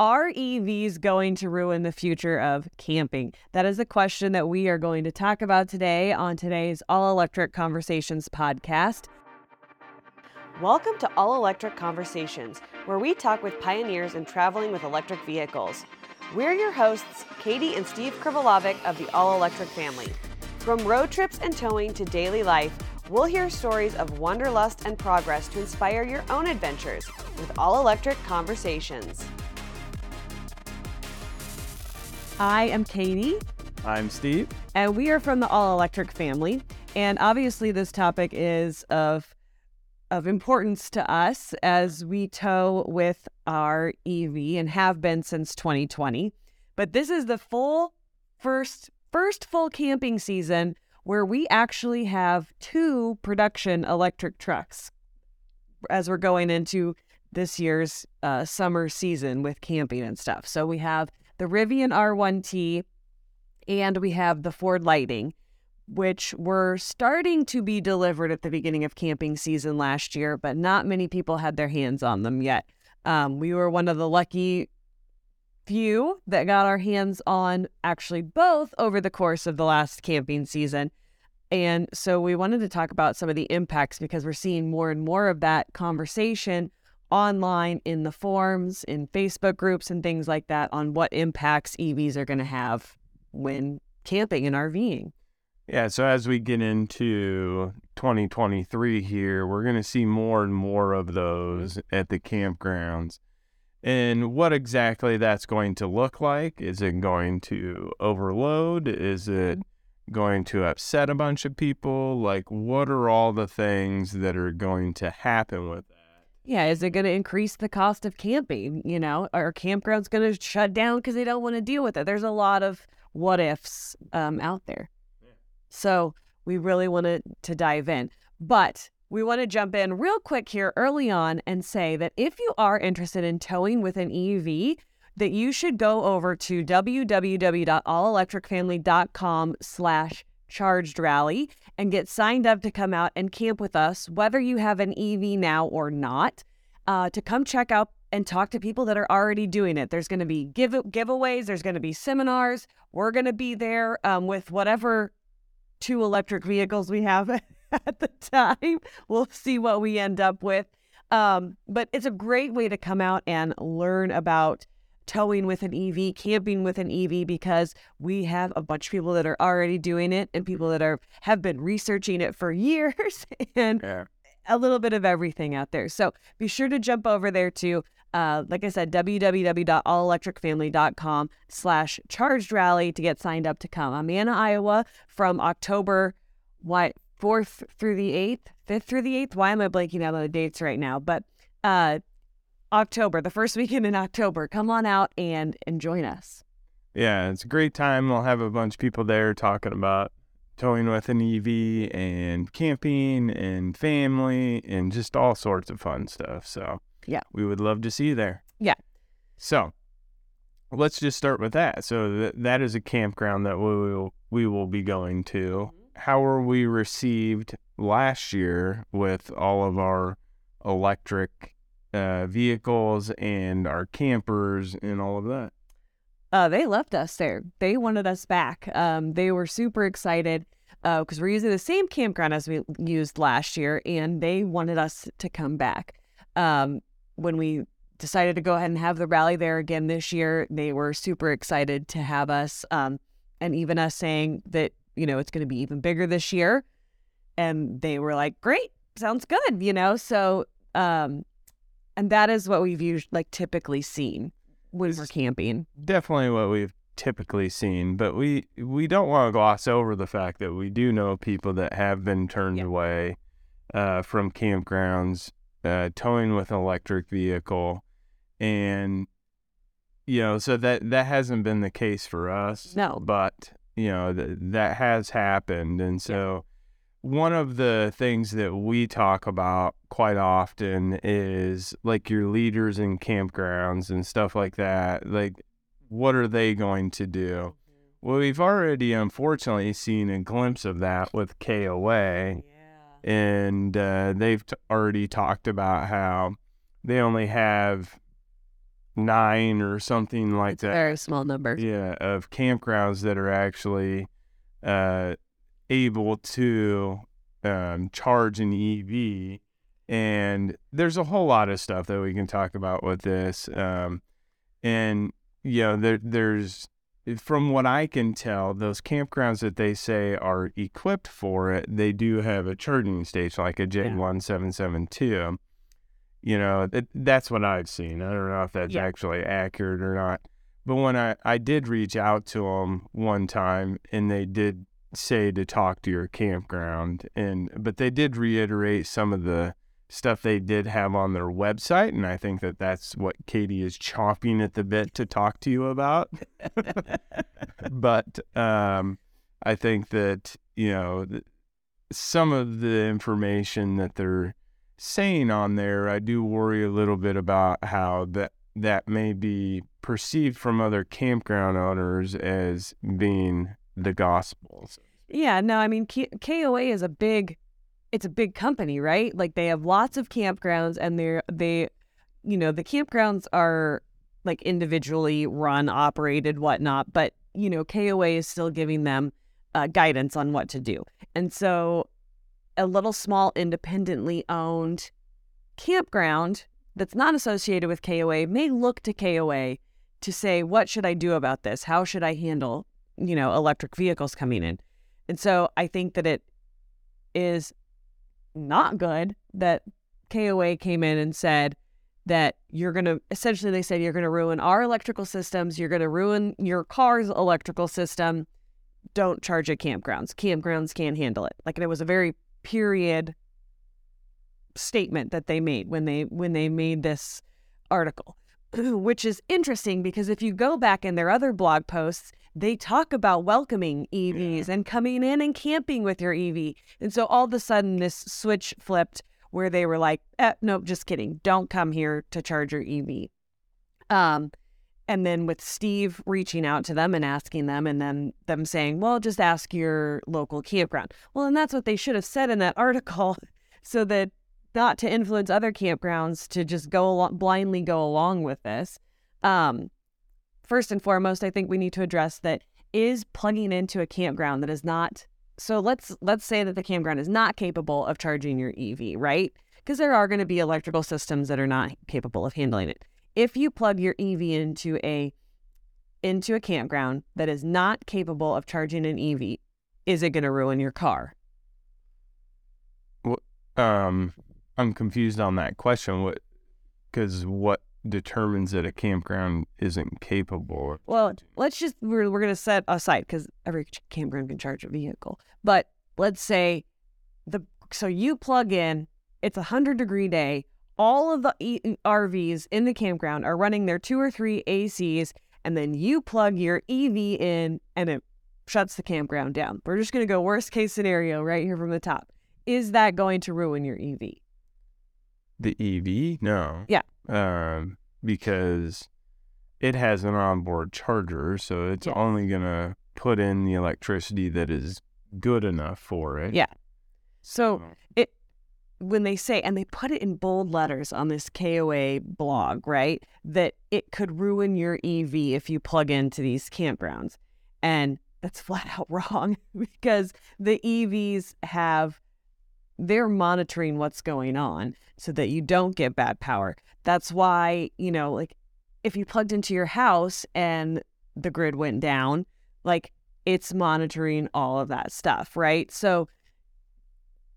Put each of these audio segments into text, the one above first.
Are EVs going to ruin the future of camping? That is a question that we are going to talk about today on today's All Electric Conversations podcast. Welcome to All Electric Conversations, where we talk with pioneers in traveling with electric vehicles. We're your hosts, Katie and Steve Krivolovic of the All Electric family. From road trips and towing to daily life, we'll hear stories of wanderlust and progress to inspire your own adventures with All Electric Conversations. I am Katie. I'm Steve. And we are from the All Electric family. And obviously, this topic is of of importance to us as we tow with our EV and have been since 2020. But this is the full first first full camping season where we actually have two production electric trucks as we're going into this year's uh, summer season with camping and stuff. So we have the Rivian R1T, and we have the Ford Lightning, which were starting to be delivered at the beginning of camping season last year, but not many people had their hands on them yet. Um, we were one of the lucky few that got our hands on actually both over the course of the last camping season. And so we wanted to talk about some of the impacts because we're seeing more and more of that conversation online in the forums, in Facebook groups, and things like that on what impacts EVs are going to have when camping and RVing. Yeah, so as we get into 2023 here, we're going to see more and more of those at the campgrounds. And what exactly that's going to look like? Is it going to overload? Is it mm-hmm. going to upset a bunch of people? Like, what are all the things that are going to happen with that? Yeah, is it going to increase the cost of camping? You know, are campgrounds going to shut down because they don't want to deal with it? There's a lot of what ifs um, out there. Yeah. So we really wanted to dive in. But we want to jump in real quick here early on and say that if you are interested in towing with an EV, that you should go over to www.allelectricfamily.com slash charged rally and get signed up to come out and camp with us, whether you have an EV now or not, uh, to come check out and talk to people that are already doing it. There's going to be give giveaways. There's going to be seminars. We're going to be there um, with whatever two electric vehicles we have at the time. We'll see what we end up with. Um, but it's a great way to come out and learn about towing with an EV, camping with an EV, because we have a bunch of people that are already doing it and people that are have been researching it for years and yeah. a little bit of everything out there. So be sure to jump over there too. uh, like I said, www.allelectricfamily.com slash charged rally to get signed up to come. Amana, Iowa from October, what, 4th through the 8th, 5th through the 8th. Why am I blanking out on the dates right now? But uh, October, the first weekend in October. Come on out and and join us. Yeah, it's a great time. We'll have a bunch of people there talking about towing with an EV and camping and family and just all sorts of fun stuff. So, yeah, we would love to see you there. Yeah. So, let's just start with that. So, th- that is a campground that we will we will be going to. Mm-hmm. How were we received last year with all of our electric uh, vehicles and our campers and all of that? Uh, they left us there. They wanted us back. Um, they were super excited because uh, we're using the same campground as we used last year, and they wanted us to come back. Um, when we decided to go ahead and have the rally there again this year, they were super excited to have us, um, and even us saying that you know it's going to be even bigger this year, and they were like, "Great, sounds good," you know. So um, and that is what we've used, like typically seen when it's we're camping. Definitely what we've typically seen, but we we don't want to gloss over the fact that we do know people that have been turned yep. away uh, from campgrounds, uh, towing with an electric vehicle, and you know, so that that hasn't been the case for us. No, but you know th- that has happened, and so one of the things that we talk about quite often is like your leaders in campgrounds and stuff like that. Like, what are they going to do? Mm-hmm. Well, we've already unfortunately seen a glimpse of that with KOA. Yeah. And uh, they've t- already talked about how they only have nine or something like It's that. very small number. Yeah, of campgrounds that are actually uh, able to um, charge an EV. And there's a whole lot of stuff that we can talk about with this. Um, and, you know, there, there's, from what I can tell, those campgrounds that they say are equipped for it, they do have a charging station like a J1772. You know, that, that's what I've seen. I don't know if that's Yeah. actually accurate or not. But when I, I did reach out to them one time and they did say to talk to your campground and but they did reiterate some of the stuff they did have on their website and I think that that's what Katie is chomping at the bit to talk to you about. but um I think that you know some of the information that they're saying on there I do worry a little bit about how that that may be perceived from other campground owners as being the gospel. Yeah, no, I mean K- KOA is a big it's a big company, right? Like they have lots of campgrounds and they're they you know, the campgrounds are like individually run, operated, whatnot, but you know, KOA is still giving them uh, guidance on what to do. And so a little small independently owned campground that's not associated with KOA may look to KOA to say, what should I do about this? How should I handle, you know, electric vehicles coming in? And so I think that it is not good that KOA came in and said that you're going to essentially they said you're going to ruin our electrical systems, you're going to ruin your car's electrical system. Don't charge at campgrounds. Campgrounds can't handle it. Like and it was a very period statement that they made when they when they made this article. Which is interesting because if you go back in their other blog posts, they talk about welcoming EVs and coming in and camping with your EV. And so all of a sudden, this switch flipped where they were like, eh, nope, just kidding. Don't come here to charge your EV. Um, and then with Steve reaching out to them and asking them, and then them saying, well, just ask your local campground. Well, and that's what they should have said in that article so that not to influence other campgrounds to just go along, blindly go along with this. Um, first and foremost, I think we need to address that is plugging into a campground that is not so let's let's say that the campground is not capable of charging your EV, right? Because there are going to be electrical systems that are not capable of handling it. If you plug your EV into a into a campground that is not capable of charging an EV, is it going to ruin your car? Well, Um, I'm confused on that question. What? Because what determines that a campground isn't capable? Well, let's just we're we're gonna set aside because every campground can charge a vehicle. But let's say the so you plug in, it's a hundred degree day. All of the e- RVs in the campground are running their two or three ACs, and then you plug your EV in, and it shuts the campground down. We're just gonna go worst case scenario right here from the top. Is that going to ruin your EV? The EV? No. Yeah. Um, because it has an onboard charger, so it's Yes. only gonna put in the electricity that is good enough for it. Yeah. So it when they say and they put it in bold letters on this KOA blog, right? That it could ruin your EV if you plug into these campgrounds. And that's flat out wrong because the EVs have they're monitoring what's going on so that you don't get bad power. That's why, you know, like if you plugged into your house and the grid went down, like it's monitoring all of that stuff, right? So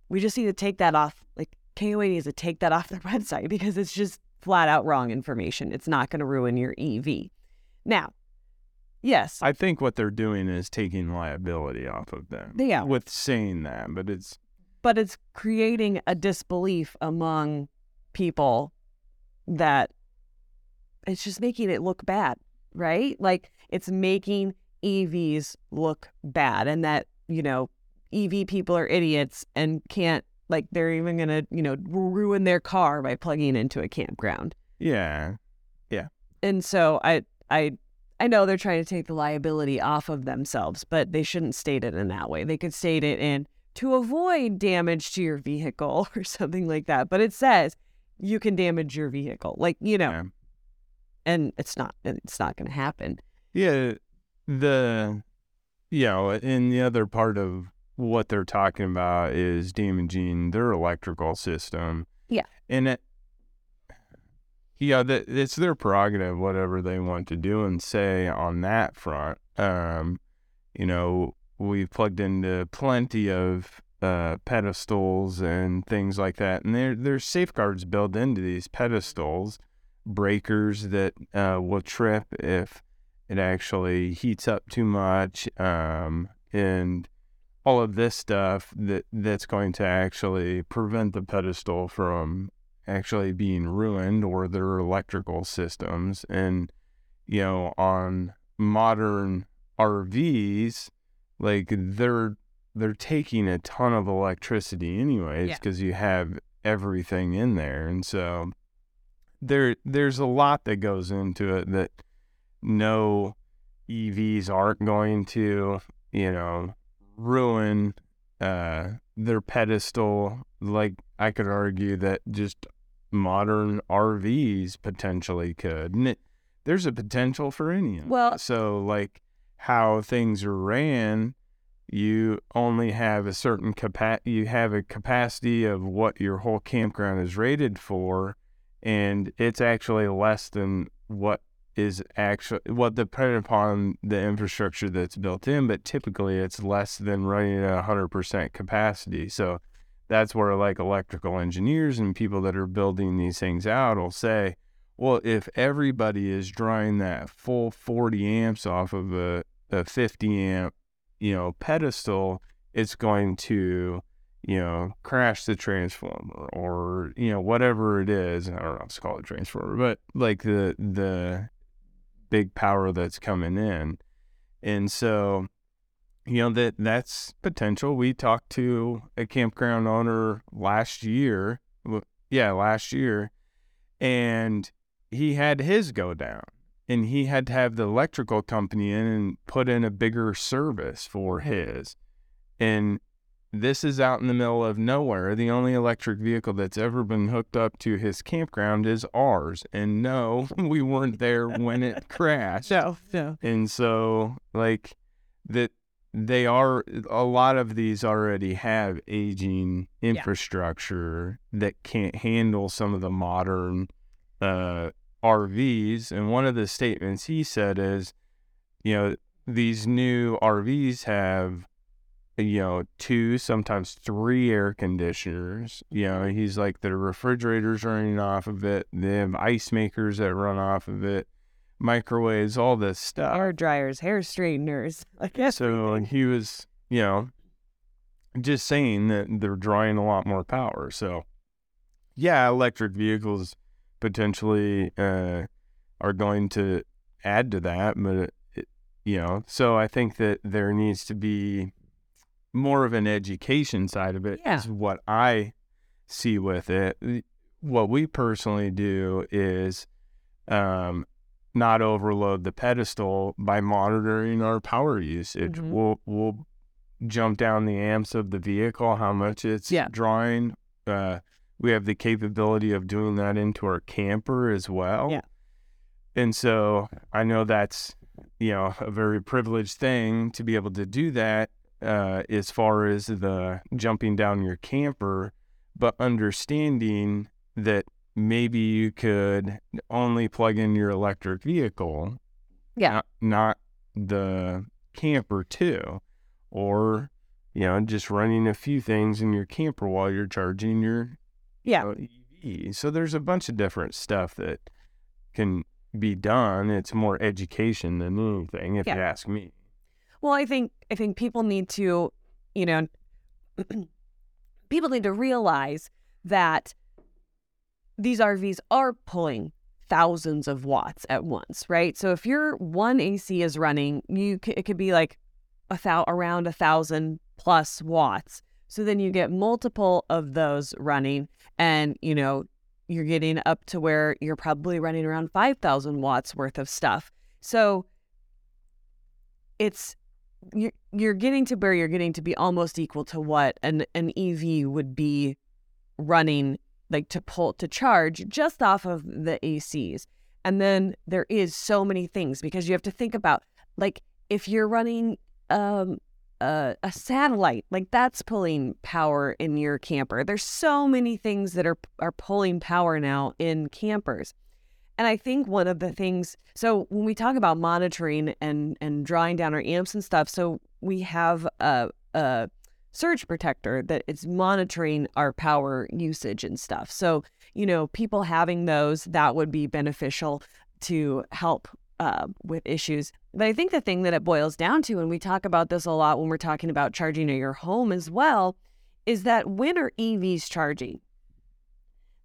we just need to take that off. Like KOA needs to take that off their website because it's just flat out wrong information. It's not going to ruin your EV. Now, yes, I think what they're doing is taking liability off of them. Yeah. With saying that, but it's but it's creating a disbelief among people that it's just making it look bad, right? Like it's making EVs look bad and that, you know, EV people are idiots and can't like they're even going to, you know, ruin their car by plugging into a campground. yeah. Yeah. And so I I I know they're trying to take the liability off of themselves, but they shouldn't state it in that way. They could state it in to avoid damage to your vehicle or something like that. But it says you can damage your vehicle. Like, you know, yeah. and it's not it's not going to happen. Yeah, the you know, and the other part of what they're talking about is damaging their electrical system. Yeah. And it, yeah, that it's their prerogative, whatever they want to do and say on that front. Um, you know, we've plugged into plenty of uh, pedestals and things like that, and there there's safeguards built into these pedestals, breakers that uh, will trip if it actually heats up too much, um, and all of this stuff that that's going to actually prevent the pedestal from actually being ruined or their electrical systems and you know on modern RVs like they're they're taking a ton of electricity anyways because Yeah. you have everything in there and so there there's a lot that goes into it that no EVs aren't going to you know ruin uh their pedestal like I could argue that just modern RVs potentially could and it, there's a potential for any of. Well- so like how things are ran you only have a certain capa- you have a capacity of what your whole campground is rated for and it's actually less than what is actually what depending upon the infrastructure that's built in but typically it's less than running at 100% capacity. So that's where like electrical engineers and people that are building these things out will say well if everybody is drawing that full 40 amps off of a, a 50 amp you know pedestal it's going to you know crash the transformer or you know whatever it is. I don't know if it's called a transformer but like the the big power that's coming in. And so you know that that's potential. We talked to a campground owner last year yeah last year and he had his go down and he had to have the electrical company in and put in a bigger service for his and this is out in the middle of nowhere. The only electric vehicle that's ever been hooked up to his campground is ours. And no, we weren't there when it crashed. No, no. And so, like, that they are a lot of these already have aging infrastructure that can't handle some of the modern uh, RVs. And one of the statements he said is, you know, these new RVs have, you know, two, sometimes three air conditioners. You know, he's like the refrigerators running off of it, they have ice makers that run off of it microwaves, all this stuff. Hair dryers, hair straighteners. Like yes. So he was, you know, just saying that they're drawing a lot more power. So, yeah, electric vehicles potentially uh, are going to add to that, but it, it, you know, so I think that there needs to be more of an education side of it. Yeah. Is what I see with it. What we personally do is um, not overload the pedestal by monitoring our power usage. Mhm. We'll we'll jump down the amps of the vehicle, how much it's Yeah. drawing. Uh, we have the capability of doing that into our camper as well. Yeah. And so I know that's you know a very privileged thing to be able to do that uh, as far as the jumping down your camper, but understanding that maybe you could only plug in your electric vehicle, Yeah. not, not the camper too, or you know just running a few things in your camper while you're charging your Yeah. Oh, EV. So there's a bunch of different stuff that can be done. It's more education than anything, if Yeah. you ask me. Well, I think I think people need to, you know, people need to realize that these RVs are pulling thousands of watts at once, right? So if your one AC is running, you c- it could be like a thou around a thousand plus watts. So then you get multiple of those running, and you know you're getting up to where you're probably running around five thousand watts worth of stuff. So it's you're you're getting to where you're getting to be almost equal to what an an EV would be running like to pull to charge just off of the ACs. And then there is so many things because you have to think about like if you're running um a, a satellite, like that's pulling power in your camper. There's so many things that are are pulling power now in campers. And I think one of the things, so when we talk about monitoring and and drawing down our amps and stuff, so we have a, a surge protector that is monitoring our power usage and stuff. So you know, people having those that would be beneficial to help uh, with issues. But I think the thing that it boils down to, and we talk about this a lot when we're talking about charging at your home as well, is that when are EVs charging?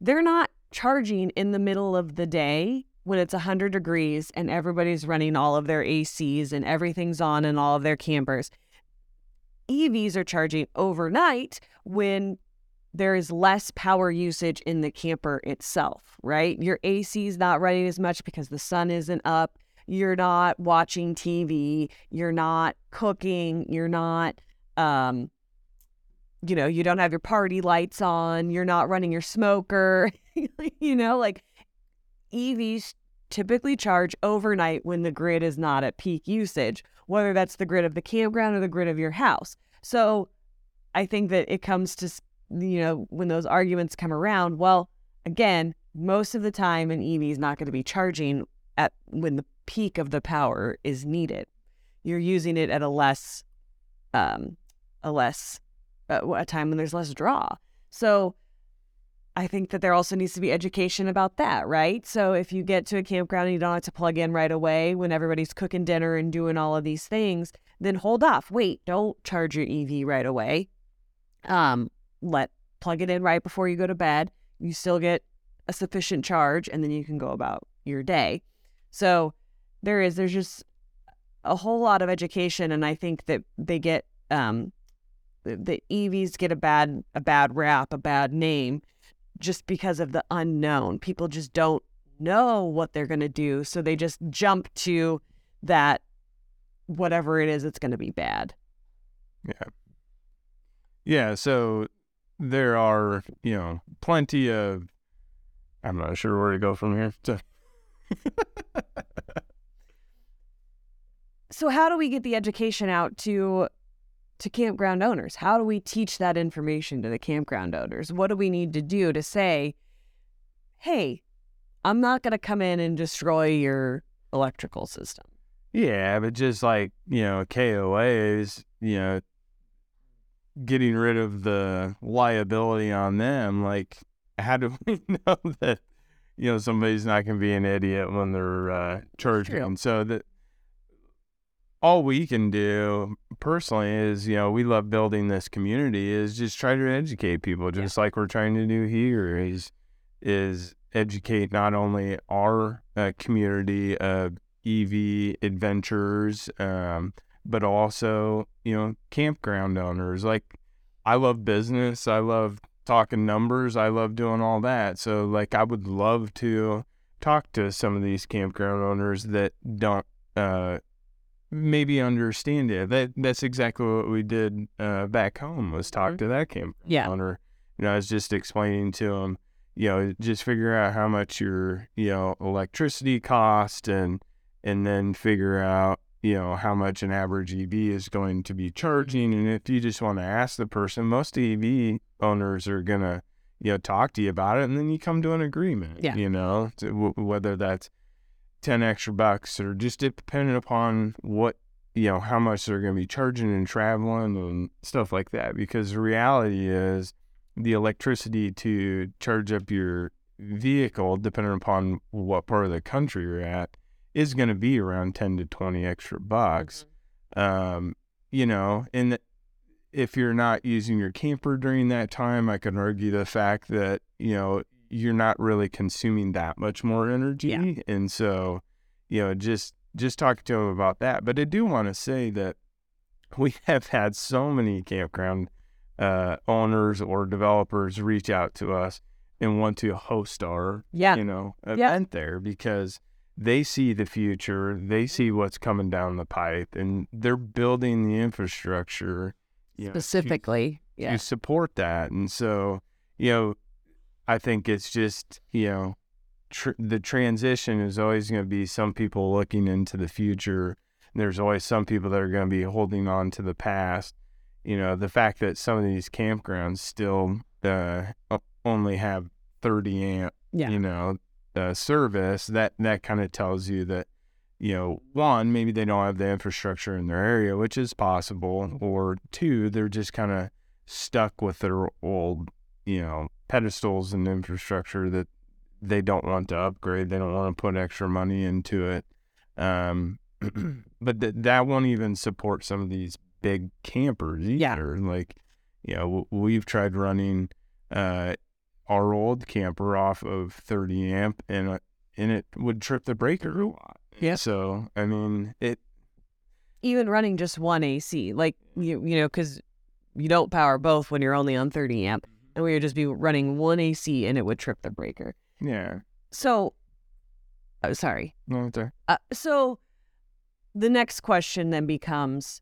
They're not charging in the middle of the day when it's 100 degrees and everybody's running all of their ACs and everything's on and all of their campers. EVs are charging overnight when there is less power usage in the camper itself, right? Your AC is not running as much because the sun isn't up. You're not watching TV. You're not cooking. You're not, um, you know, you don't have your party lights on. You're not running your smoker. you know, like EVs typically charge overnight when the grid is not at peak usage, whether that's the grid of the campground or the grid of your house. So I think that it comes to, you know, when those arguments come around, well, again, most of the time an EV is not going to be charging at when the peak of the power is needed. You're using it at a less, um, a less, uh, a time when there's less draw. So I think that there also needs to be education about that, right? So if you get to a campground and you don't have to plug in right away when everybody's cooking dinner and doing all of these things, then hold off. Wait, don't charge your EV right away. Um, let plug it in right before you go to bed. You still get a sufficient charge, and then you can go about your day. So there is there's just a whole lot of education, and I think that they get um, the, the EVs get a bad a bad rap, a bad name, just because of the unknown. People just don't know what they're going to do, so they just jump to that whatever it is, it's going to be bad. Yeah. Yeah. So there are, you know, plenty of, I'm not sure where to go from here. So how do we get the education out to to campground owners? How do we teach that information to the campground owners? What do we need to do to say, "Hey, I'm not going to come in and destroy your electrical system." Yeah, but just like, you know, KOAs, you know, getting rid of the liability on them, like how do we know that you know somebody's not going to be an idiot when they're uh, charging? So that all we can do personally is, you know, we love building this community is just try to educate people, just yeah. like we're trying to do here. Is is educate not only our uh, community of EV adventurers, um, but also you know campground owners. Like I love business. I love talking numbers. I love doing all that. So like I would love to talk to some of these campground owners that don't uh, maybe understand it. That that's exactly what we did uh, back home was talk mm-hmm. to that campground yeah. owner. You know, I was just explaining to him, you know, just figure out how much your you know electricity cost and and then figure out you know how much an average EV is going to be charging. And if you just want to ask the person, most EV owners are gonna you know talk to you about it, and then you come to an agreement. Yeah. You know, to, w- whether that's ten extra bucks or just depending upon what you know how much they're going to be charging and traveling and stuff like that. Because the reality is the electricity to charge up your vehicle, depending upon what part of the country you're at is going to be around 10 to 20 extra bucks. Mm-hmm. Um, you know, and if you're not using your camper during that time, I can argue the fact that, you know, you're not really consuming that much more energy. Yeah. And so, you know, just just talking to them about that. But I do want to say that we have had so many campground uh, owners or developers reach out to us and want to host our, yeah. you know, event yeah. there because they see the future, they see what's coming down the pipe, and they're building the infrastructure specifically know, to, yeah. to support that. And so, you know, I think it's just you know tr- the transition is always going to be some people looking into the future. There's always some people that are going to be holding on to the past. You know, the fact that some of these campgrounds still uh, only have 30 amp, Yeah. you know, uh, service, that that kind of tells you that, you know, one, maybe they don't have the infrastructure in their area, which is possible, or two, they're just kind of stuck with their old, you know, pedestals and infrastructure that they don't want to upgrade. They don't want to put extra money into it. Um, but th- that won't even support some of these big campers either. Yeah. Like, you know, w- we've tried running uh, our old camper off of 30 amp, and uh, and it would trip the breaker a lot. Yeah. So I mean, it Even running just one AC, like you you know, because you don't power both when you're only on 30 amp, and we would just be running one AC and it would trip the breaker. yeah. So, oh, sorry. No, it's there. Uh, so the next question then becomes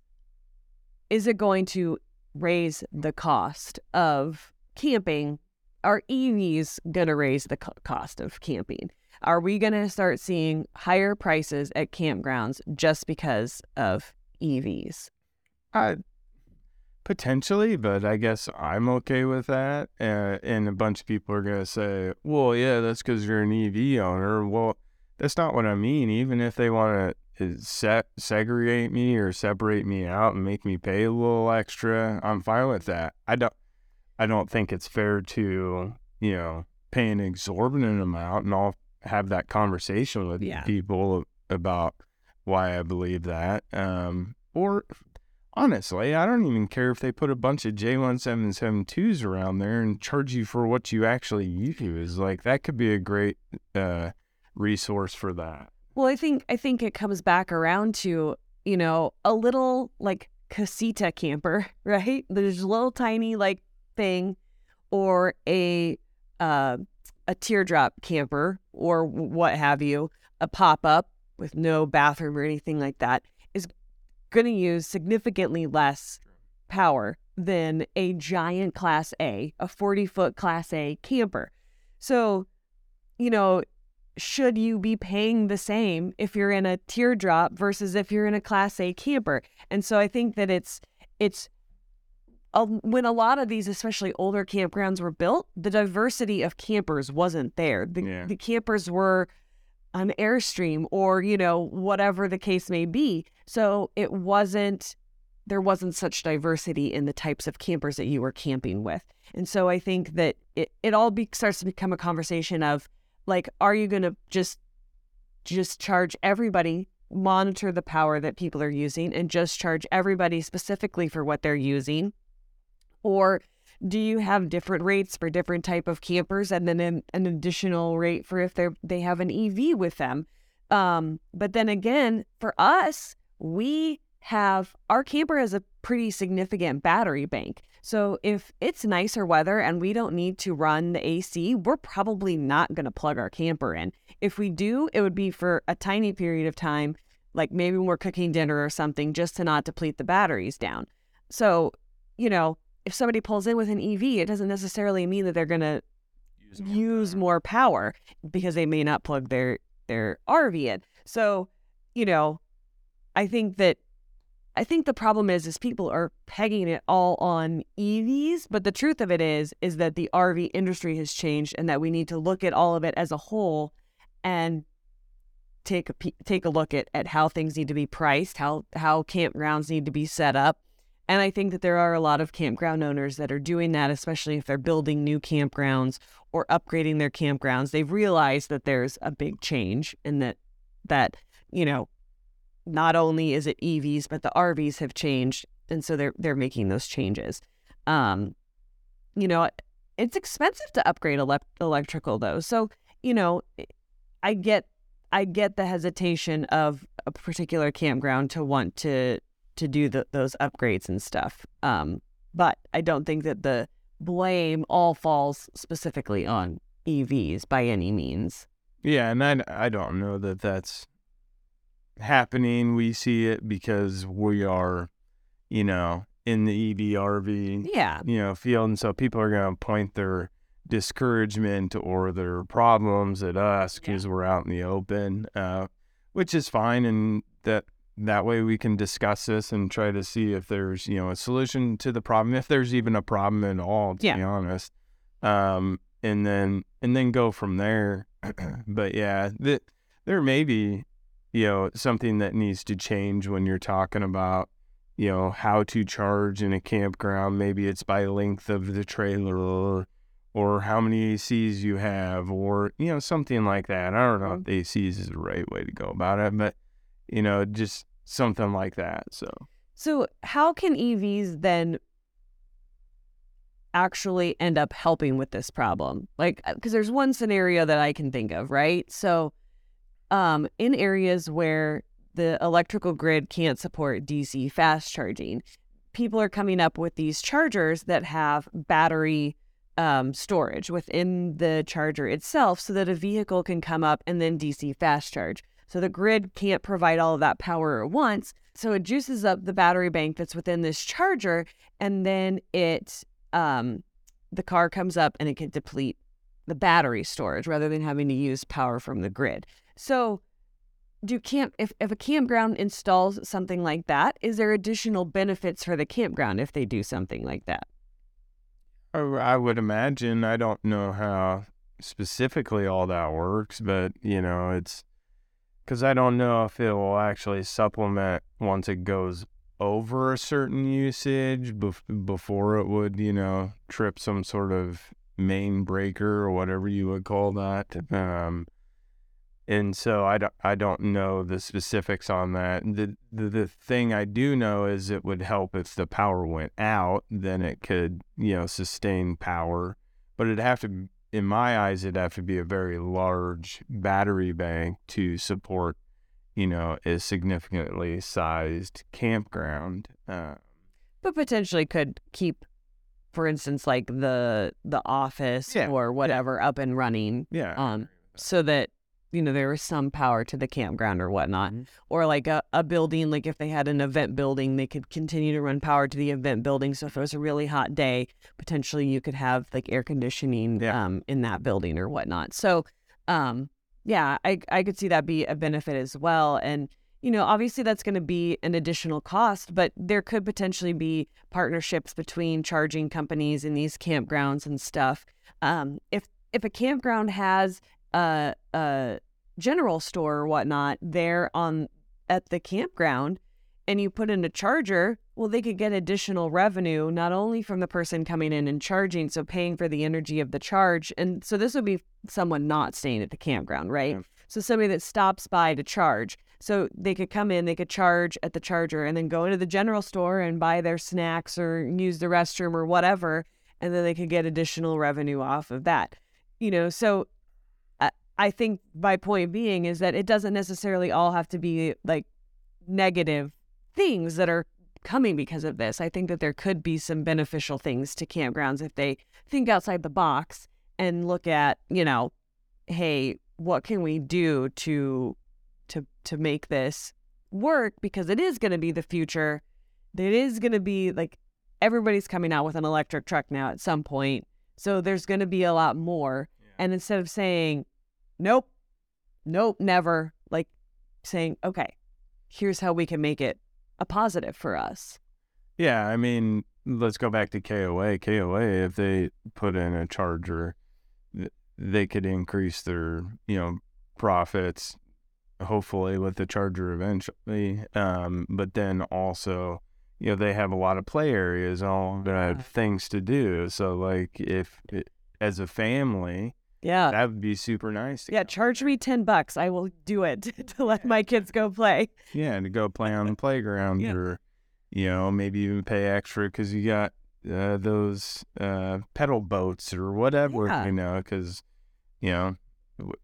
is it going to raise the cost of camping are evs going to raise the co- cost of camping are we going to start seeing higher prices at campgrounds just because of evs Uh, potentially, but I guess I'm okay with that. Uh, and a bunch of people are going to say, well, yeah, that's because you're an EV owner. Well, that's not what I mean. Even if they want to se- segregate me or separate me out and make me pay a little extra, I'm fine with that. I don't, I don't think it's fair to, you know, pay an exorbitant amount and I'll have that conversation with Yeah. people about why I believe that. Um, or honestly, I don't even care if they put a bunch of J1772s around there and charge you for what you actually use. Like that could be a great uh, resource for that. well i think i think it comes back around to you know a little like casita camper right there's a little tiny like thing or a uh, a teardrop camper or what have you, a pop up with no bathroom or anything like that is going to use significantly less power than a giant class A, a 40 foot class A camper. So, you know, should you be paying the same if you're in a teardrop versus if you're in a class A camper? And so I think that it's it's a, when a lot of these, especially older campgrounds, were built, the diversity of campers wasn't there. The, Yeah. the campers were an airstream or you know whatever the case may be. So it wasn't there wasn't such diversity in the types of campers that you were camping with. And so I think that it, it all be, starts to become a conversation of like, are you going to just just charge everybody, monitor the power that people are using, and just charge everybody specifically for what they're using? Or do you have different rates for different type of campers and then an, an additional rate for if they're they have an EV with them? Um, but then again, for us, we have our camper has a pretty significant battery bank. So if it's nicer weather and we don't need to run the AC, we're probably not going to plug our camper in. If we do, it would be for a tiny period of time, like maybe when we're cooking dinner or something, just to not deplete the batteries down. So, you know, if somebody pulls in with an EV, it doesn't necessarily mean that they're going to use more power because they may not plug their their RV in. So, you know, I think that I think the problem is is people are pegging it all on EVs, but the truth of it is is that the RV industry has changed and that we need to look at all of it as a whole and take a pe- take a look at, at how things need to be priced, how how campgrounds need to be set up. And I think that there are a lot of campground owners that are doing that, especially if they're building new campgrounds or upgrading their campgrounds. They've realized that there's a big change and that that, you know, not only is it EVs, but the RVs have changed. And so they're they're making those changes. Um, you know, it's expensive to upgrade elec electrical though. So, you know, I get I get the hesitation of a particular campground to want to to do the, those upgrades and stuff. Um, but I don't think that the blame all falls specifically on EVs by any means. Yeah, and I, I don't know that that's happening. We see it because we are, you know, in the EV RV, Yeah. you know, field, and so people are going to point their discouragement or their problems at us because we're out in the open, uh, which is fine. And that that way we can discuss this and try to see if there's you know a solution to the problem, if there's even a problem at all. To Yeah. be honest, um, and then and then go from there. but yeah, that there may be you know something that needs to change when you're talking about you know how to charge in a campground. Maybe it's by length of the trailer or or how many ACs you have, or you know something like that. I don't know if ACs is the right way to go about it, but you know just something like that. So So, how can EVs then actually end up helping with this problem? Like, because there's one scenario that I can think of, right? So, um, in areas where the electrical grid can't support DC fast charging, people are coming up with these chargers that have battery um, storage within the charger itself so that a vehicle can come up and then DC fast charge. So the grid can't provide all of that power at once. So it juices up the battery bank that's within this charger, and then it um, the car comes up and it can deplete the battery storage rather than having to use power from the grid. So do camp if, if a campground installs something like that, is there additional benefits for the campground if they do something like that? I, I would imagine. I don't know how specifically all that works, but you know it's because I don't know if it will actually supplement once it goes over a certain usage bef- before it would, you know, trip some sort of main breaker or whatever you would call that. Um, and so I don't, I don't know the specifics on that. The, the the thing I do know is it would help if the power went out, then it could, you know, sustain power. But it'd have to, in my eyes, it'd have to be a very large battery bank to support, you know, a significantly sized campground. Uh, But potentially could keep, for instance, like the the office Yeah, or whatever up and running, yeah. um, so that you know there was some power to the campground or whatnot, Mhm. or like a, a building, like if they had an event building, they could continue to run power to the event building. So if it was a really hot day, potentially you could have like air conditioning Yeah. um, in that building or whatnot. So, um, yeah, I I could see that be a benefit as well, and you know, obviously that's going to be an additional cost, but there could potentially be partnerships between charging companies in these campgrounds and stuff. Um, if if a campground has a, a general store or whatnot there on at the campground, and you put in a charger, well, they could get additional revenue not only from the person coming in and charging, so paying for the energy of the charge, and so this would be someone not staying at the campground, right? Yeah. So somebody that stops by to charge. So they could come in, they could charge at the charger and then go into the general store and buy their snacks or use the restroom or whatever. And then they could get additional revenue off of that. You know, so I, think my point being is that it doesn't necessarily all have to be like negative things that are coming because of this. I think that there could be some beneficial things to campgrounds if they think outside the box and look at, you know, hey, what can we do to to to make this work because it is going to be the future. It is going to be like everybody's coming out with an electric truck now at some point. So there's going to be a lot more. And instead of saying, nope, nope, never, like saying, okay, here's how we can make it a positive for us. Yeah, I mean, let's go back to KOA. KOA, if they put in a charger, they could increase their, you know, profits, hopefully with the charger eventually. Um, but then also, you know, they have a lot of play areas, all have things to do. So, like, if it, as a family, Yeah. that would be super nice. Yeah, go. charge me 10 bucks. I will do it to let my kids go play. Yeah, to go play on the playground Yeah. or, you know, maybe even pay extra because you got uh, those uh, pedal boats or whatever, Yeah. you know, because, you know,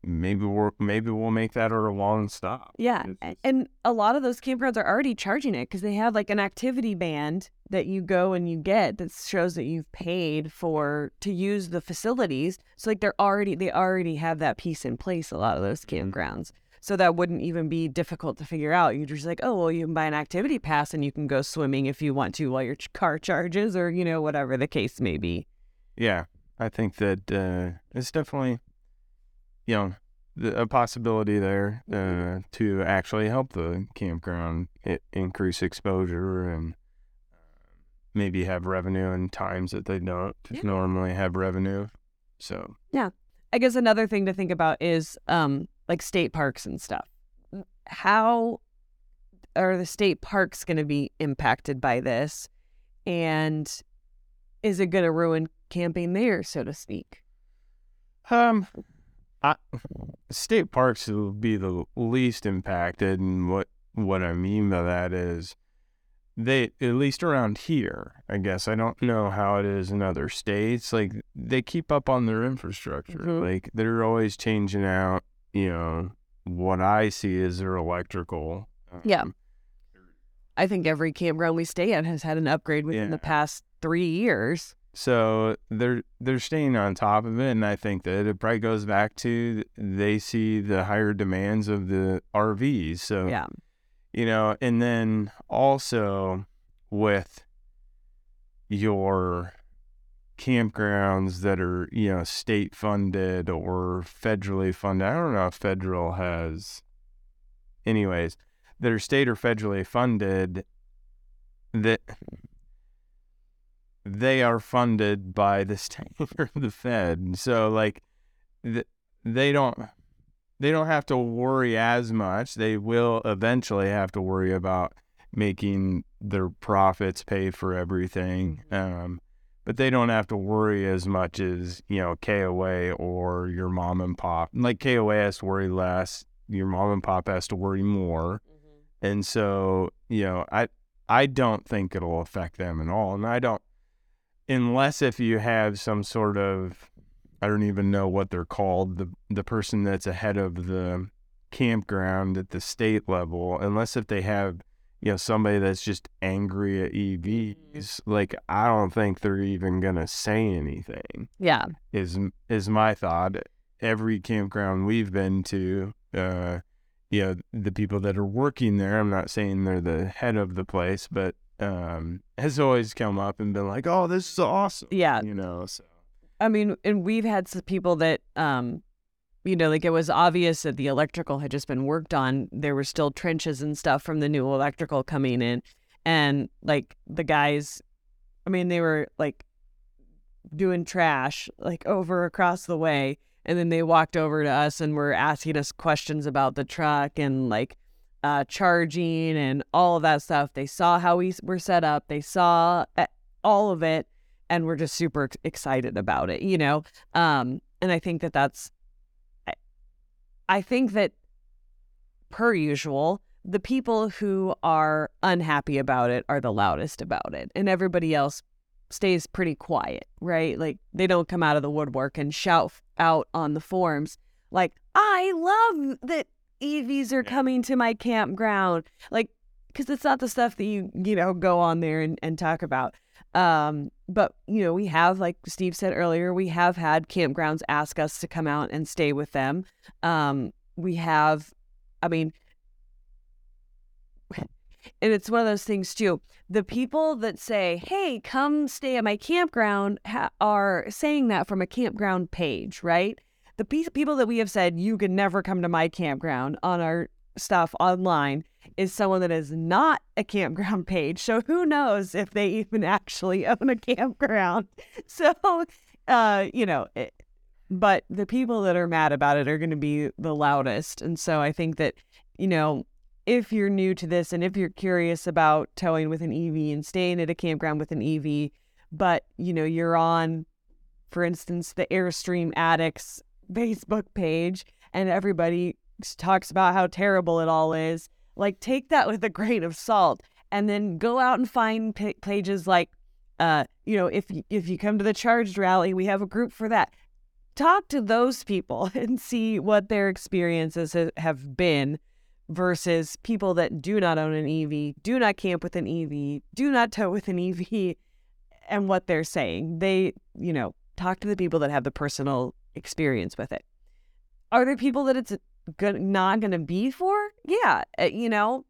maybe we're maybe we'll make that our long stop. Yeah. It's And a lot of those campgrounds are already charging it because they have like an activity band that you go and you get that shows that you've paid for to use the facilities. So like they're already they already have that piece in place a lot of those Mhm. campgrounds. So that wouldn't even be difficult to figure out. You're just like, oh well, you can buy an activity pass and you can go swimming if you want to while your car charges or you know whatever the case may be. yeah, I think that uh, it's definitely, you know, the, a possibility there uh, to actually help the campground I- increase exposure and uh, maybe have revenue in times that they don't Yeah. normally have revenue. So yeah, I guess another thing to think about is um like state parks and stuff. How are the state parks going to be impacted by this? And is it going to ruin camping there, so to speak? Um, I, state parks will be the least impacted, and what what I mean by that is they at least around here. I guess I don't know how it is in other states. Like they keep up on their infrastructure. Mhm. Like they're always changing out. You know what I see is their electrical. Yeah. um, I think every campground we stay at has had an upgrade within Yeah. the past three years. So they're they're staying on top of it, and I think that it probably goes back to they see the higher demands of the RVs. So Yeah. you know, and then also with your campgrounds that are you know state funded or federally funded. I don't know if federal has, anyways, that are state or federally funded. That they are funded by the state or the Fed. So like, th- they don't they don't have to worry as much. They will eventually have to worry about making their profits pay for everything. Um, but they don't have to worry as much as you know KOA or your mom and pop. Like KOA has to worry less. Your mom and pop has to worry more. And so, you know, I I don't think it'll affect them at all. And I don't unless if you have some sort of I don't even know what they're called, the the person that's ahead of the campground at the state level, unless if they have you know somebody that's just angry at EVs, like I don't think they're even gonna say anything. Yeah. Is is my thought. Every campground we've been to, uh, you know, the people that are working there, I'm not saying they're the head of the place, but um, has always come up and been like, "Oh, this is awesome," Yeah. you know. So I mean, and we've had some people that, um, you know, like it was obvious that the electrical had just been worked on. There were still trenches and stuff from the new electrical coming in. And like the guys, I mean, they were like doing trash like over across the way. And then they walked over to us and were asking us questions about the truck and like uh, charging and all of that stuff. They saw how we were set up, they saw all of it and we're just super excited about it, you know? Um, and I think that that's, I, I think that per usual, the people who are unhappy about it are the loudest about it, and everybody else stays pretty quiet, right? Like they don't come out of the woodwork and shout out on the forums, like, I love that EVs are coming to my campground. Like, because it's not the stuff that you, you know, go on there and, and talk about. Um, but you know, we have, like Steve said earlier, we have had campgrounds ask us to come out and stay with them. Um, we have, I mean, and it's one of those things too. The people that say, "Hey, come stay at my campground," ha- are saying that from a campground page, right? The pe- people that we have said you can never come to my campground on our stuff online is someone that is not a campground page. So who knows if they even actually own a campground? So, uh, you know, it, but the people that are mad about it are going to be the loudest. And so I think that, you know, if you're new to this and if you're curious about towing with an EV and staying at a campground with an EV, but, you know, you're on, for instance, the Airstream Addicts Facebook page and everybody talks about how terrible it all is, like take that with a grain of salt and then go out and find pa- pages like, uh, you know, if if you come to the charged rally, we have a group for that. Talk to those people and see what their experiences ha- have been versus people that do not own an EV, do not camp with an EV, do not tow with an EV, and what they're saying. They, you know, talk to the people that have the personal experience with it. Are there people that it's not going to be for? Yeah, uh, you know,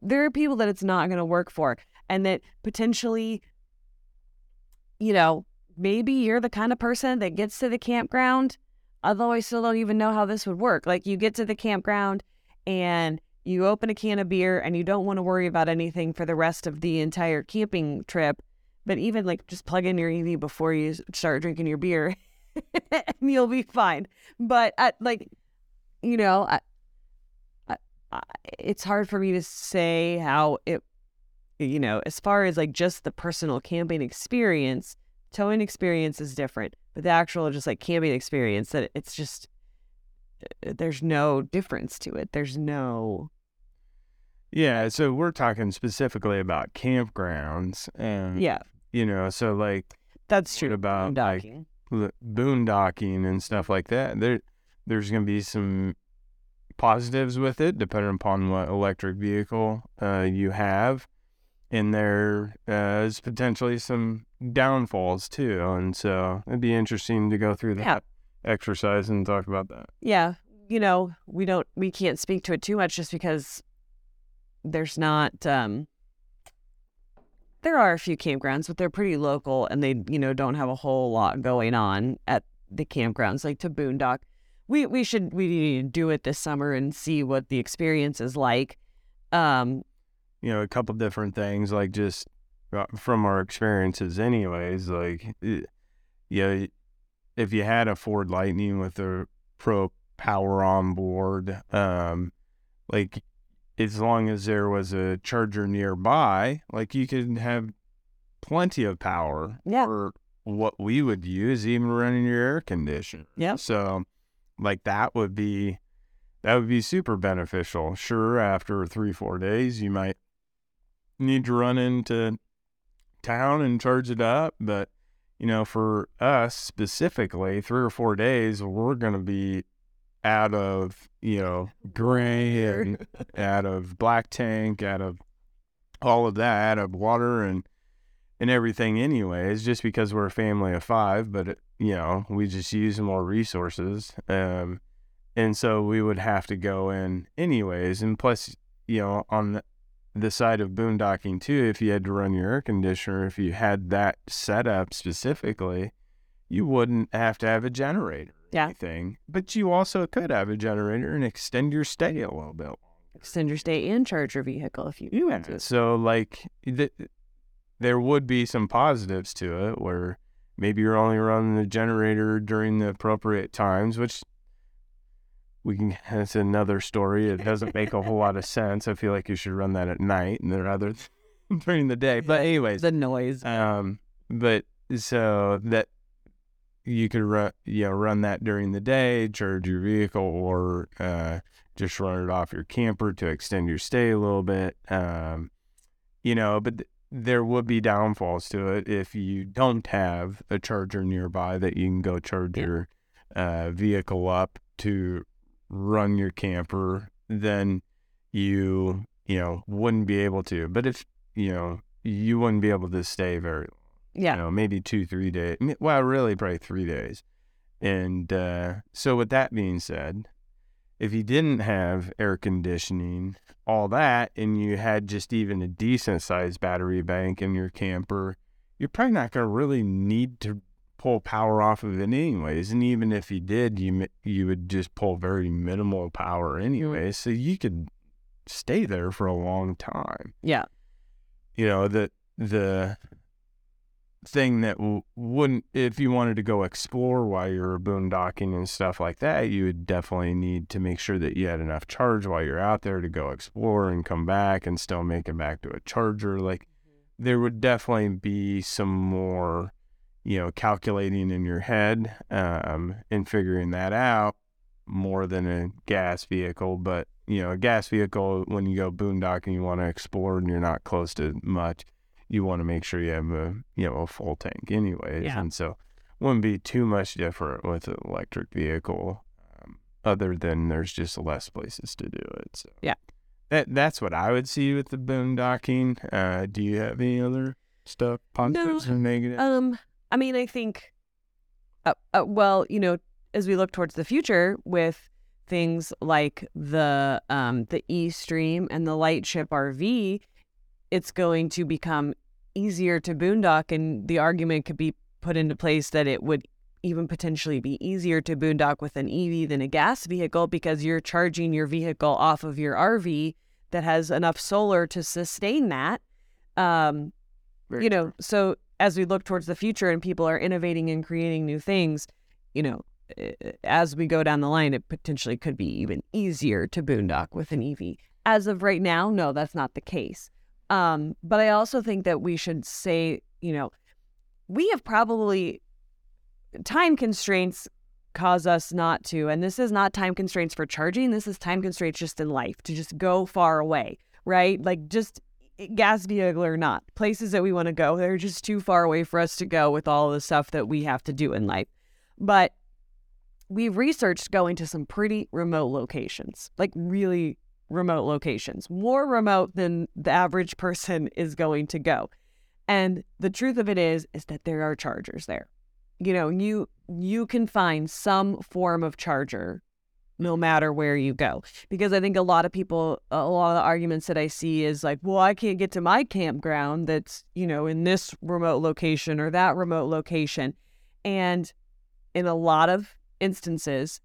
there are people that it's not going to work for, and that potentially, you know, maybe you're the kind of person that gets to the campground, although I still don't even know how this would work. Like you get to the campground and you open a can of beer and you don't want to worry about anything for the rest of the entire camping trip. But even like just plug in your EV before you start drinking your beer and you'll be fine. But at, like, you know, I, I, I, it's hard for me to say how it, you know, as far as like just the personal camping experience, towing experience is different, but the actual just like camping experience that it's just uh, there's no difference to it. There's no Yeah, so we're talking specifically about campgrounds and yeah, you know, so like that's true. about like Boondocking. and stuff like that. There there's going to be some positives with it depending upon what electric vehicle uh, you have. And there uh, is potentially some downfalls too. And so it'd be interesting to go through that Yeah. exercise and talk about that. yeah, you know, we don't we can't speak to it too much just because there's not um there are a few campgrounds, but they're pretty local and they, you know, don't have a whole lot going on at the campgrounds like to boondock. We we should we need to do it this summer and see what the experience is like. Um you know, a couple different things, like just uh, from our experiences, anyways. Like, yeah, if you had a Ford Lightning with a Pro Power on board, um, like as long as there was a charger nearby, like you could have plenty of power Yeah. for what we would use, even running your air conditioner. Yeah. So, like that would be that would be super beneficial. Sure, after three four days, you might need to run into town and charge it up, but you know, for us specifically, three or four days, we're gonna be out of you know gray and out of black tank, out of all of that, out of water and and everything anyways, just because we're a family of five, but it, you know, we just use more resources. Um and so we would have to go in anyways. And plus, you know, on the, the side of boondocking too, if you had to run your air conditioner, if you had that set up specifically, you wouldn't have to have a generator or Yeah. anything. But you also could have a generator and extend your stay a little bit. extend your stay and charge your vehicle if you want Yeah. to. So like th- there would be some positives to it where maybe you're only running the generator during the appropriate times, which we can that's another story. It doesn't make a whole lot of sense. I feel like you should run that at night and then rather during the day. But anyways, The noise. um, but so that you could run, you know, run that during the day, charge your vehicle, or uh, just run it off your camper to extend your stay a little bit. Um, you know, but th- there would be downfalls to it if you don't have a charger nearby that you can go charge Yeah. your uh, vehicle up to run your camper. Then you, you know, wouldn't be able to. But if you know, you wouldn't be able to stay very yeah. you know, maybe two, three days. Well, really, probably three days. And uh, so, with that being said, if you didn't have air conditioning, all that, and you had just even a decent sized battery bank in your camper, you're probably not going to really need to pull power off of it anyways. And even if you did, you you would just pull very minimal power anyway. So you could stay there for a long time Yeah. you know the the thing that w- wouldn't if you wanted to go explore while you're boondocking and stuff like that you would definitely need to make sure that you had enough charge while you're out there to go explore and come back and still make it back to a charger. Like there would definitely be some more you know calculating in your head um and figuring that out more than a gas vehicle. But you know a gas vehicle when you go boondocking you want to explore and you're not close to much you want to make sure you have a you know a full tank anyways Yeah. and so wouldn't be too much different with an electric vehicle um, other than there's just less places to do it so Yeah. that that's what i would see with the boondocking uh do you have any other stuff positives or negative Um, I mean, I think, uh, uh, well, you know, as we look towards the future with things like the um the E Stream and the Lightship RV, it's going to become easier to boondock, and the argument could be put into place that it would even potentially be easier to boondock with an EV than a gas vehicle because you're charging your vehicle off of your RV that has enough solar to sustain that. Um, you know, so as we look towards the future and people are innovating and creating new things, you know, eh, as we go down the line, it potentially could be even easier to boondock with an EV. As of right now, no, that's not the case. Um, but I also think that we should say, you know, we have probably time constraints cause us not to, and this is not time constraints for charging. This is time constraints just in life to just go far away, right? Like just gas vehicle or not, places that we want to go, they're just too far away for us to go with all the stuff that we have to do in life. But we've researched going to some pretty remote locations, like really remote locations, more remote than the average person is going to go. And the truth of it is is that there are chargers there. You know, you you can find some form of charger no matter where you go. Because I think a lot of people a lot of the arguments that I see is like, well, I can't get to my campground that's, you know, in this remote location or that remote location. And in a lot of instances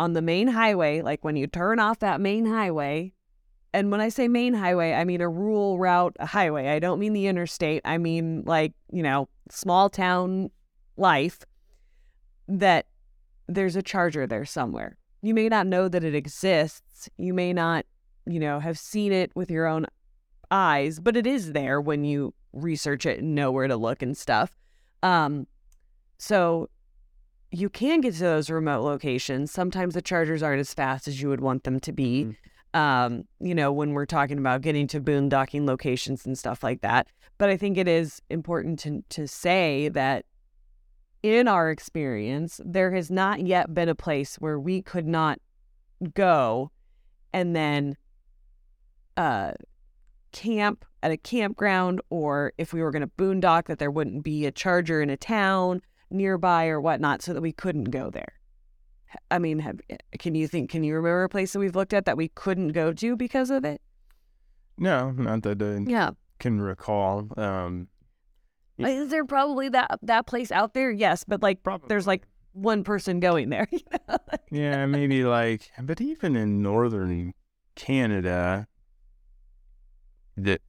on the main highway, like when you turn off that main highway, and when I say main highway, I mean a rural route a highway. I don't mean the interstate. I mean like, you know, small town life that there's a charger there somewhere. You may not know that it exists. You may not, you know, have seen it with your own eyes, but it is there when you research it and know where to look and stuff. Um, so you can get to those remote locations. Sometimes the chargers aren't as fast as you would want them to be. Mm. Um, you know, when we're talking about getting to boondocking locations and stuff like that. But I think it is important to to say that in our experience, there has not yet been a place where we could not go and then uh camp at a campground or if we were going to boondock that there wouldn't be a charger in a town nearby or whatnot so that we couldn't go there. I mean, have, can you think, can you remember a place that we've looked at that we couldn't go to because of it? No, not that I Yeah. can recall. Um, Is there probably that that place out there? Yes, but like probably. there's like one person going there. you know? yeah, maybe like, but even in northern Canada, that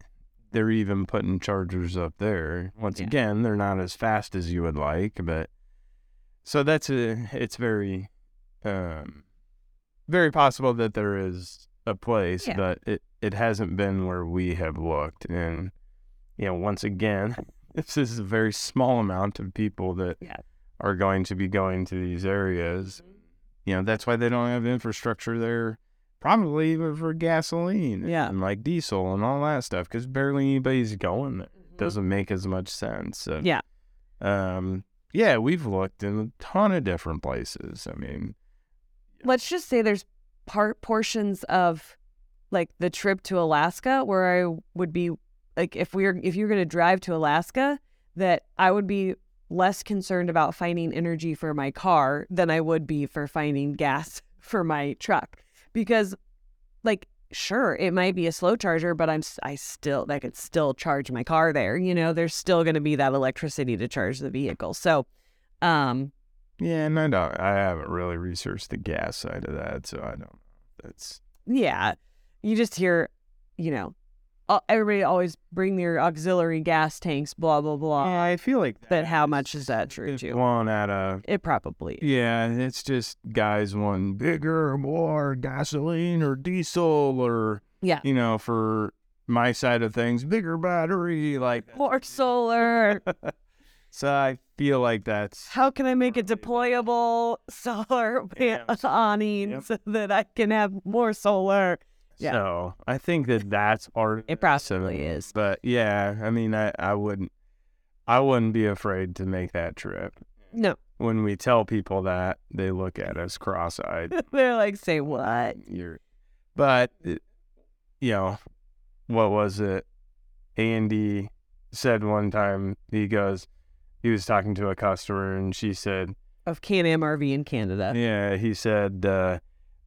they're even putting chargers up there. Once Yeah. again, they're not as fast as you would like, but so that's a. It's very, um, very possible that there is a place, Yeah. but it it hasn't been where we have looked, and you know, once again, this is a very small amount of people that Yeah. are going to be going to these areas. You know, that's why they don't have infrastructure there, probably even for gasoline Yeah. and like diesel and all that stuff, because barely anybody's going there. Doesn't make as much sense. So, Mm-hmm. Yeah. Um, yeah, we've looked in a ton of different places. I mean, Let's just say there's part portions of like the trip to Alaska where I would be like if we're if you're going to drive to Alaska that I would be less concerned about finding energy for my car than I would be for finding gas for my truck because like sure it might be a slow charger but I'm i still I could still charge my car there you know there's still going to be that electricity to charge the vehicle so um yeah, and I don't, I haven't really researched the gas side of that, so I don't know. That's yeah you just hear you know everybody always bring their auxiliary gas tanks blah blah blah I feel like but how much is that true it's too blown out of it probably Yeah, it's just guys want bigger, more gasoline or diesel or Yeah. you know, for my side of things, bigger battery. Like, more solar so I feel like that's how can i make a deployable solar Yeah. awning Yep. so that i can have more solar Yeah. so. I think that that's part. of It probably is. But yeah, I mean, I I wouldn't, I wouldn't be afraid to make that trip. no When we tell people that, they look at us cross-eyed. they're like say what you're but it- you know what was it andy said one time he goes he was talking to a customer and she said of can-am rv in canada yeah he said uh,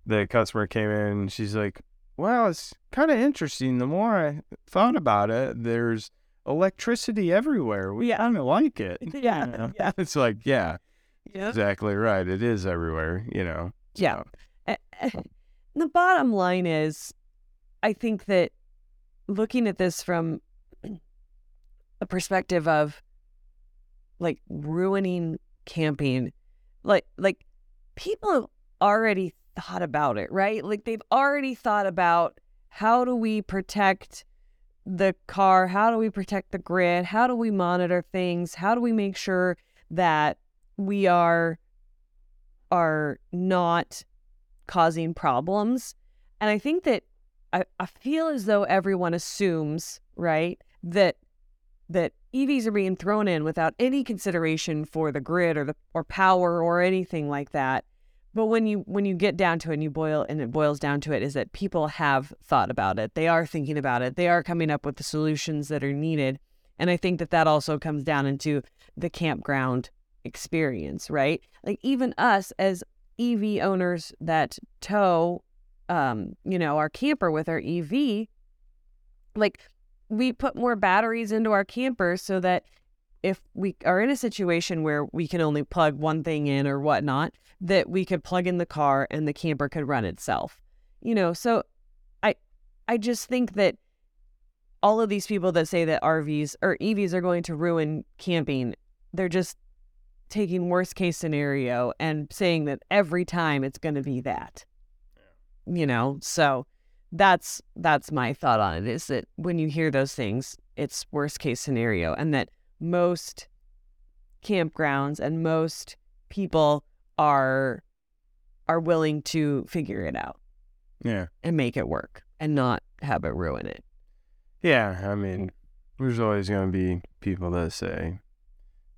the customer came in she's like well it's kind of interesting the more i thought about it there's electricity everywhere. We Yeah. kind of like it. Yeah, You know? yeah. It's like, yeah, Yeah. exactly right. It is everywhere, you know. Yeah. So, Eh, eh, The bottom line is, I think that looking at this from a perspective of like ruining camping, like like people already thought about it, right? Like they've already thought about how do we protect the car? How do we protect the grid? How do we monitor things? How do we make sure that we are are not causing problems? And I think that I, I feel as though everyone assumes, right, that that EVs are being thrown in without any consideration for the grid or the or power or anything like that. But when you when you get down to it and you boil and it boils down to it is that people have thought about it. They are thinking about it. They are coming up with the solutions that are needed. And I think that that also comes down into the campground experience, right? Like even us as EV owners that tow um, you know, our camper with our EV, like we put more batteries into our campers so that if we are in a situation where we can only plug one thing in or whatnot, that we could plug in the car and the camper could run itself. You know, so I I just think that all of these people that say that RVs or EVs are going to ruin camping, they're just taking worst case scenario and saying that every time it's going to be that. You know, so that's that's my thought on it is that when you hear those things, it's worst case scenario and that most campgrounds and most people are are willing to figure it out yeah. and make it work and not have it ruin it. Yeah. I mean, there's always going to be people that say,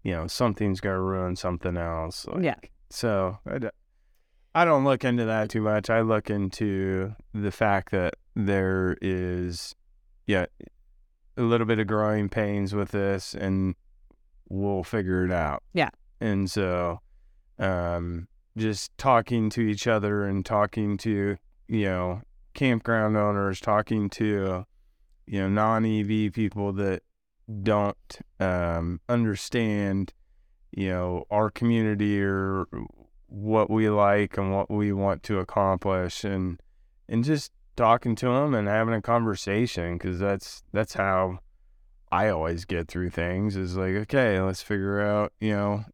you know, something's going to ruin something else. Like, Yeah. So I, d- I don't look into that too much. I look into the fact that there is, yeah, a little bit of growing pains with this, and we'll figure it out. Yeah. And so, um, just talking to each other and talking to, you know, campground owners, talking to, you know, non EV people that don't um, understand, you know, our community or what we like and what we want to accomplish, and and just talking to them and having a conversation because that's that's how I always get through things. Is like, okay, let's figure out, you know,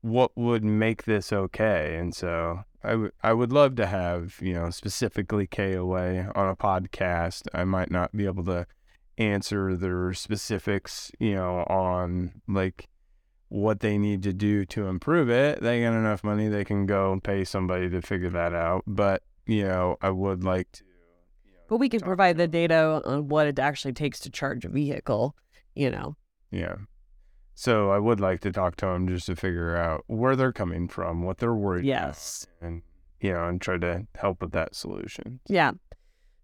what would make this okay, and so. I, w- I would love to have, you know, specifically KOA on a podcast. I might not be able to answer their specifics, you know, on like what they need to do to improve it. They got enough money, they can go and pay somebody to figure that out. But, you know, I would like to. You know, But we can provide the data on what it actually takes to charge a vehicle, you know. Yeah. So I would like to talk to them just to figure out where they're coming from, what they're worried Yes. about, and, you know, and try to help with that solution. Yeah.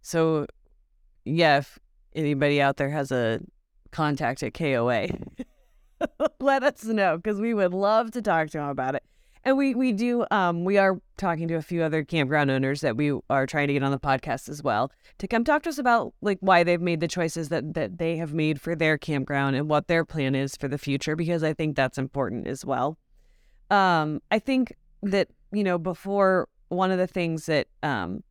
So, yeah, if anybody out there has a contact at KOA, let us know because we would love to talk to them about it. And we we do um we are talking to a few other campground owners that we are trying to get on the podcast as well to come talk to us about like why they've made the choices that that they have made for their campground and what their plan is for the future because I think that's important as well. Um I think that you know before one of the things that um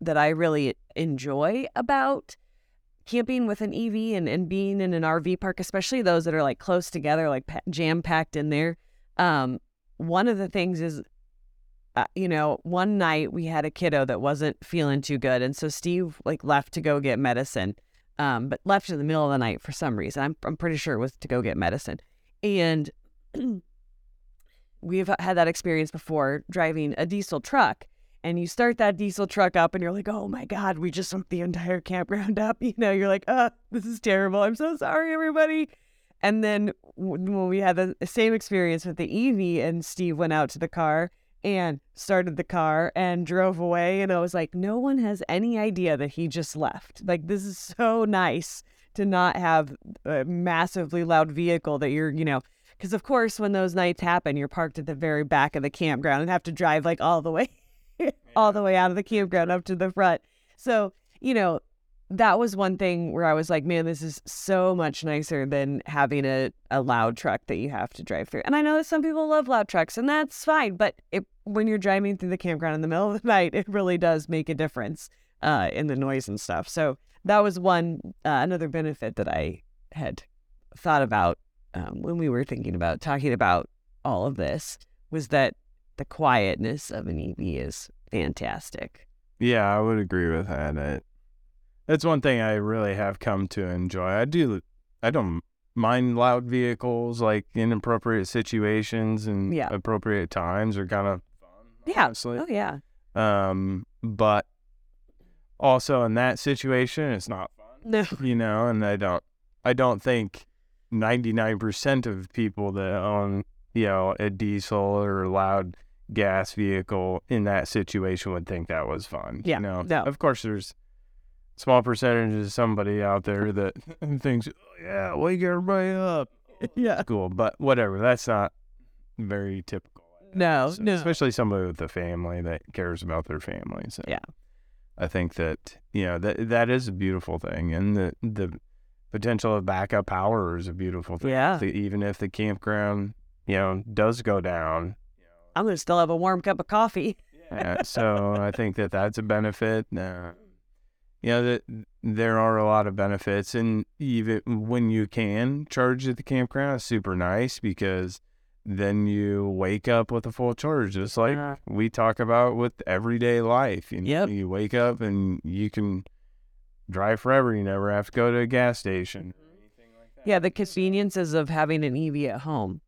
that I really enjoy about camping with an EV and, and being in an RV park, especially those that are like close together, like jam packed in there. Um, one of the things is, uh, you know, one night we had a kiddo that wasn't feeling too good, and so Steve like left to go get medicine, um, but left in the middle of the night for some reason. I'm I'm pretty sure it was to go get medicine, and we've had that experience before driving a diesel truck and you start that diesel truck up and you're like, oh my God, we just hooked the entire campground up. You know, you're like, oh, this is terrible. I'm so sorry, everybody. And then when we had the same experience with the EV and Steve went out to the car and started the car and drove away. And I was like, no one has any idea that he just left. Like, this is so nice to not have a massively loud vehicle that you're, you know, because of course, when those nights happen, you're parked at the very back of the campground and have to drive like all the way all the way out of the campground up to the front. So, you know, that was one thing where I was like, man, this is so much nicer than having a, a loud truck that you have to drive through. And I know that some people love loud trucks, and that's fine. But it, when you're driving through the campground in the middle of the night, it really does make a difference uh, in the noise and stuff. So that was one uh, another benefit that I had thought about um, when we were thinking about talking about all of this was that the quietness of an EV is fantastic. Yeah, I would agree with that. That's one thing I really have come to enjoy. I do. I don't mind loud vehicles, like inappropriate situations and Yeah. appropriate times are kind of fun. Yeah. honestly. Oh yeah. Um, but also in that situation, it's not fun. No. You know, and I don't. I don't think ninety nine percent of people that own, you know, a diesel or loud gas vehicle in that situation would think that was fun. Yeah, You know, no. of course, there's small percentage of somebody out there that thinks, oh, yeah, wake everybody up. Yeah. Cool, but whatever. That's not very typical. No, So- no. Especially somebody with a family that cares about their family. So Yeah. I think that you know that that is a beautiful thing, and the the potential of backup power is a beautiful thing. Yeah. Even if the campground you know does go down. I'm gonna still have a warm cup of coffee. Uh, so I think that that's a benefit. Uh, you know that there are a lot of benefits, and even when you can charge at the campground, it's super nice because then you wake up with a full charge, just like Uh, we talk about with everyday life. You, know, Yep. you wake up and you can drive forever. You never have to go to a gas station. anything like that. yeah, the conveniences of having an EV at home.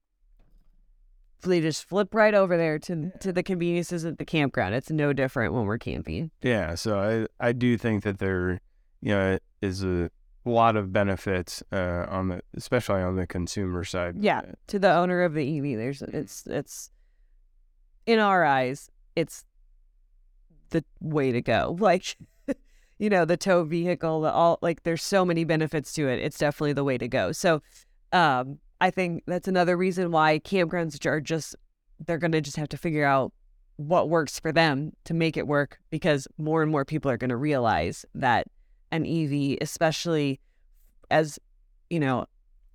They just flip right over there to to the conveniences at the campground. It's no different when we're camping. Yeah, so I I do think that there, you know, is a lot of benefits uh, on the especially on the consumer side. Yeah, to the owner of the EV, there's it's it's in our eyes, it's the way to go. Like you know, the tow vehicle, the all like there's so many benefits to it. It's definitely the way to go. So um I think that's another reason why campgrounds are just they're gonna just have to figure out what works for them to make it work because more and more people are gonna realize that an EV, especially as you know,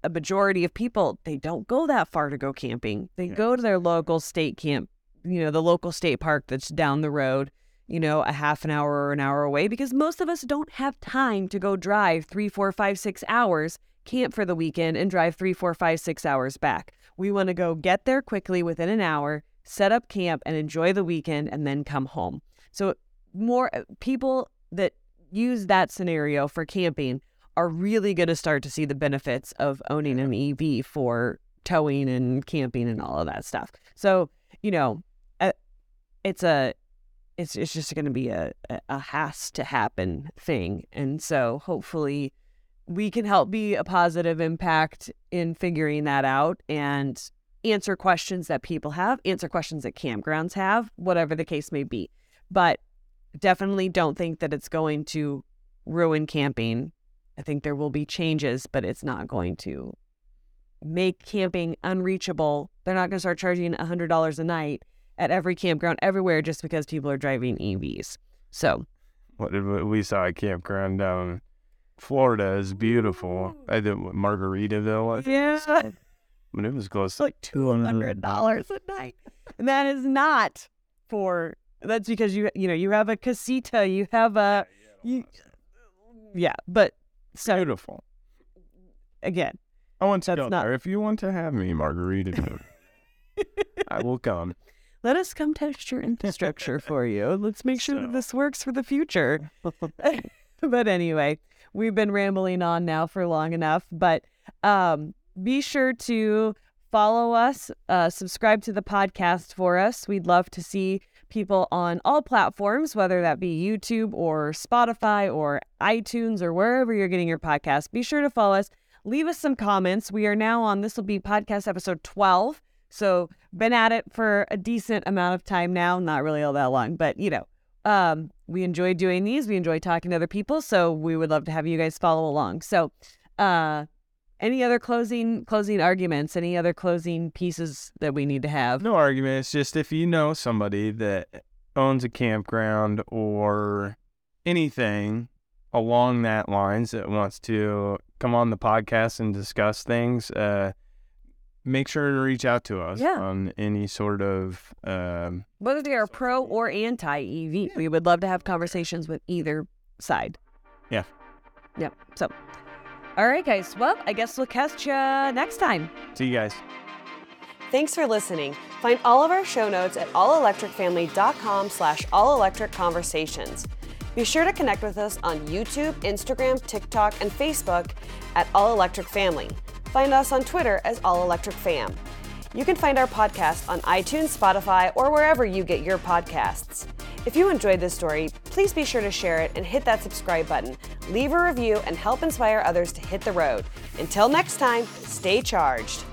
a majority of people they don't go that far to go camping. They Yeah. go to their local state camp, you know, the local state park that's down the road, you know, a half an hour or an hour away because most of us don't have time to go drive three, four, five, six hours, camp for the weekend, and drive three, four, five, six hours back. We want to go get there quickly within an hour, set up camp, and enjoy the weekend, and then come home. So more uh, people that use that scenario for camping are really going to start to see the benefits of owning an EV for towing and camping and all of that stuff. So, you know, uh, it's a it's it's just going to be a, a a has to happen thing. And so hopefully we can help be a positive impact in figuring that out and answer questions that people have, answer questions that campgrounds have, whatever the case may be. But definitely don't think that it's going to ruin camping. I think there will be changes, but it's not going to make camping unreachable. They're not going to start charging $100 a night at every campground everywhere just because people are driving EVs. So, What did we, saw a campground down Florida is beautiful. I did what, Margaritaville, I think, yeah, but it was close. it's like $200 a night. And that is not for that's because you you know, you have a casita, you have a you, yeah, but so beautiful. again, I want to That's go not- there. If you want to have me, Margaritaville, I will come. let us come test your infrastructure for you. Let's make sure that this works for the future. but anyway, we've been rambling on now for long enough. But um, be sure to follow us, uh, subscribe to the podcast for us. We'd love to see people on all platforms, whether that be YouTube or Spotify or iTunes or wherever you're getting your podcast. Be sure to follow us. Leave us some comments. We are now on this will be podcast episode 12. So been at it for a decent amount of time now. Not really all that long, but you know, um, we enjoy doing these. We enjoy talking to other people. So we would love to have you guys follow along. So, uh, any other closing closing arguments? Any other closing pieces that we need to have? No arguments. Just if you know somebody that owns a campground or anything along that lines that wants to come on the podcast and discuss things, uh, make sure to reach out to us Yeah. on any sort of um, Whether they are pro or anti EV, we would love to have conversations with either side. Yeah. Yep. So, all right, guys. Well, I guess we'll catch you next time. see you guys. Thanks for listening. Find all of our show notes at allelectricfamily.com slash allelectricconversations. Be sure to connect with us on YouTube, Instagram, TikTok, and Facebook at All Electric Family. Find us on Twitter as All Electric Fam. You can find our podcast on iTunes, Spotify, or wherever you get your podcasts. If you enjoyed this story, please be sure to share it and hit that subscribe button. Leave a review and help inspire others to hit the road. Until next time, stay charged.